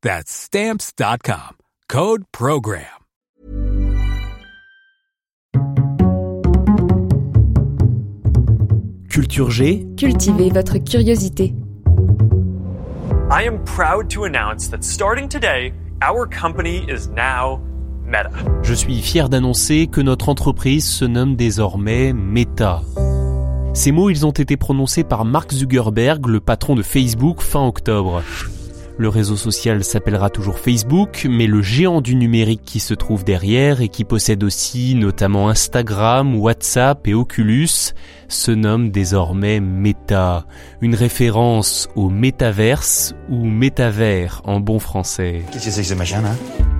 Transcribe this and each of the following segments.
That's Stamps.com. Code PROGRAM. Culture G. Cultivez votre curiosité. I am proud to announce that starting today, our company is now Meta. Je suis fier d'annoncer que notre entreprise se nomme désormais Meta. Ces mots, ils ont été prononcés par Mark Zuckerberg, le patron de Facebook, fin octobre. Le réseau social s'appellera toujours Facebook, mais le géant du numérique qui se trouve derrière et qui possède aussi notamment Instagram, WhatsApp et Oculus se nomme désormais Meta, une référence au métaverse ou métavers en bon français. Qu'est-ce que c'est que ce machin là?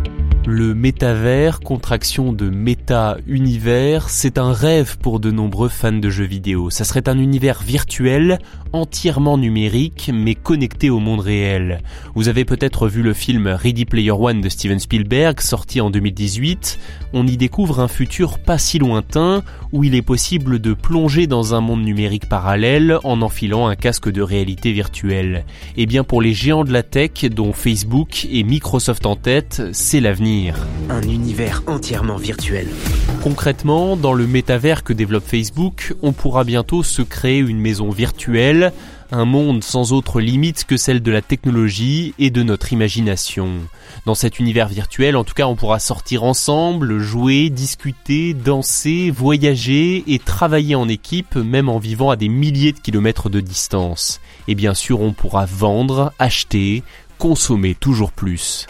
Le métavers, contraction de méta-univers, c'est un rêve pour de nombreux fans de jeux vidéo. Ça serait un univers virtuel, entièrement numérique, mais connecté au monde réel. Vous avez peut-être vu le film Ready Player One de Steven Spielberg, sorti en 2018. On y découvre un futur pas si lointain, où il est possible de plonger dans un monde numérique parallèle en enfilant un casque de réalité virtuelle. Et eh bien pour les géants de la tech, dont Facebook et Microsoft en tête, c'est l'avenir. Un univers entièrement virtuel. Concrètement, dans le métavers que développe Facebook, on pourra bientôt se créer une maison virtuelle, un monde sans autre limite que celle de la technologie et de notre imagination. Dans cet univers virtuel, en tout cas, on pourra sortir ensemble, jouer, discuter, danser, voyager et travailler en équipe, même en vivant à des milliers de kilomètres de distance. Et bien sûr, on pourra vendre, acheter, consommer toujours plus.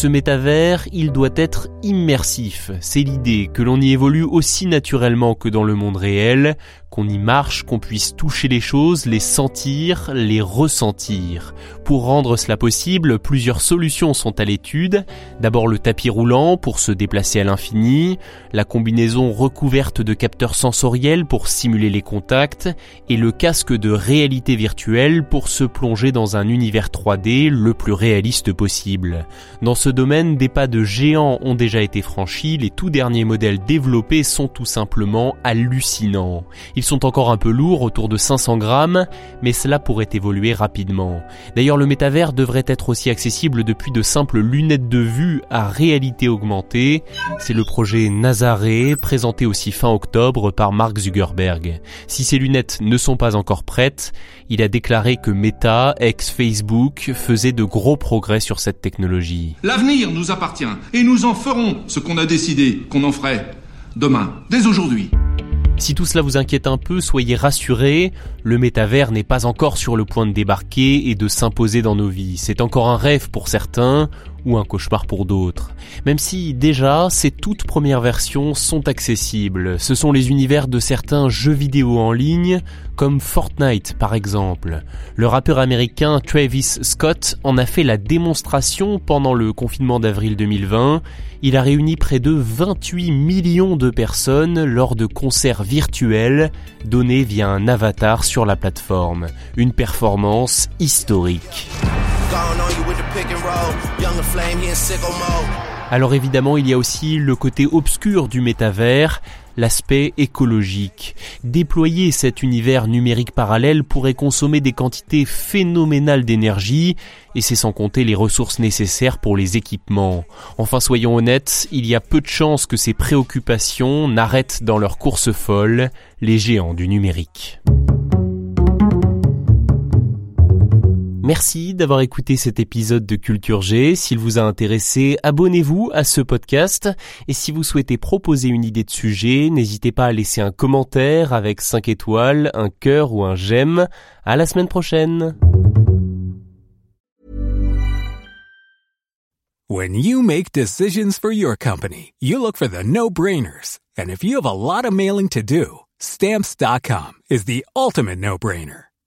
Ce métavers, il doit être immersif. C'est l'idée que l'on y évolue aussi naturellement que dans le monde réel, qu'on y marche, qu'on puisse toucher les choses, les sentir, les ressentir. Pour rendre cela possible, plusieurs solutions sont à l'étude. D'abord le tapis roulant pour se déplacer à l'infini, la combinaison recouverte de capteurs sensoriels pour simuler les contacts, et le casque de réalité virtuelle pour se plonger dans un univers 3D le plus réaliste possible. Dans ce domaine, des pas de géants ont déjà été franchis, les tout derniers modèles développés sont tout simplement hallucinants. Ils sont encore un peu lourds, autour de 500 grammes, mais cela pourrait évoluer rapidement. D'ailleurs, le métavers devrait être aussi accessible depuis de simples lunettes de vue à réalité augmentée. C'est le projet Nazaré, présenté aussi fin octobre par Mark Zuckerberg. Si ces lunettes ne sont pas encore prêtes, il a déclaré que Meta, ex-Facebook, faisait de gros progrès sur cette technologie. L'avenir nous appartient et nous en ferons ce qu'on a décidé qu'on en ferait demain, dès aujourd'hui. Si tout cela vous inquiète un peu, soyez rassurés, le métavers n'est pas encore sur le point de débarquer et de s'imposer dans nos vies. C'est encore un rêve pour certains ou un cauchemar pour d'autres. Même si déjà ces toutes premières versions sont accessibles. Ce sont les univers de certains jeux vidéo en ligne, comme Fortnite par exemple. Le rappeur américain Travis Scott en a fait la démonstration pendant le confinement d'avril 2020. Il a réuni près de 28 millions de personnes lors de concerts virtuels donnés via un avatar sur la plateforme. Une performance historique. Alors évidemment, il y a aussi le côté obscur du métavers, l'aspect écologique. Déployer cet univers numérique parallèle pourrait consommer des quantités phénoménales d'énergie, et c'est sans compter les ressources nécessaires pour les équipements. Enfin soyons honnêtes, il y a peu de chances que ces préoccupations n'arrêtent dans leur course folle les géants du numérique. Merci d'avoir écouté cet épisode de Culture G. S'il vous a intéressé, abonnez-vous à ce podcast. Et si vous souhaitez proposer une idée de sujet, n'hésitez pas à laisser un commentaire avec 5 étoiles, un cœur ou un j'aime. À la semaine prochaine. When you make decisions for your company, you look for the no-brainers. And if you have a lot of mailing to do, stamps.com is the ultimate no-brainer.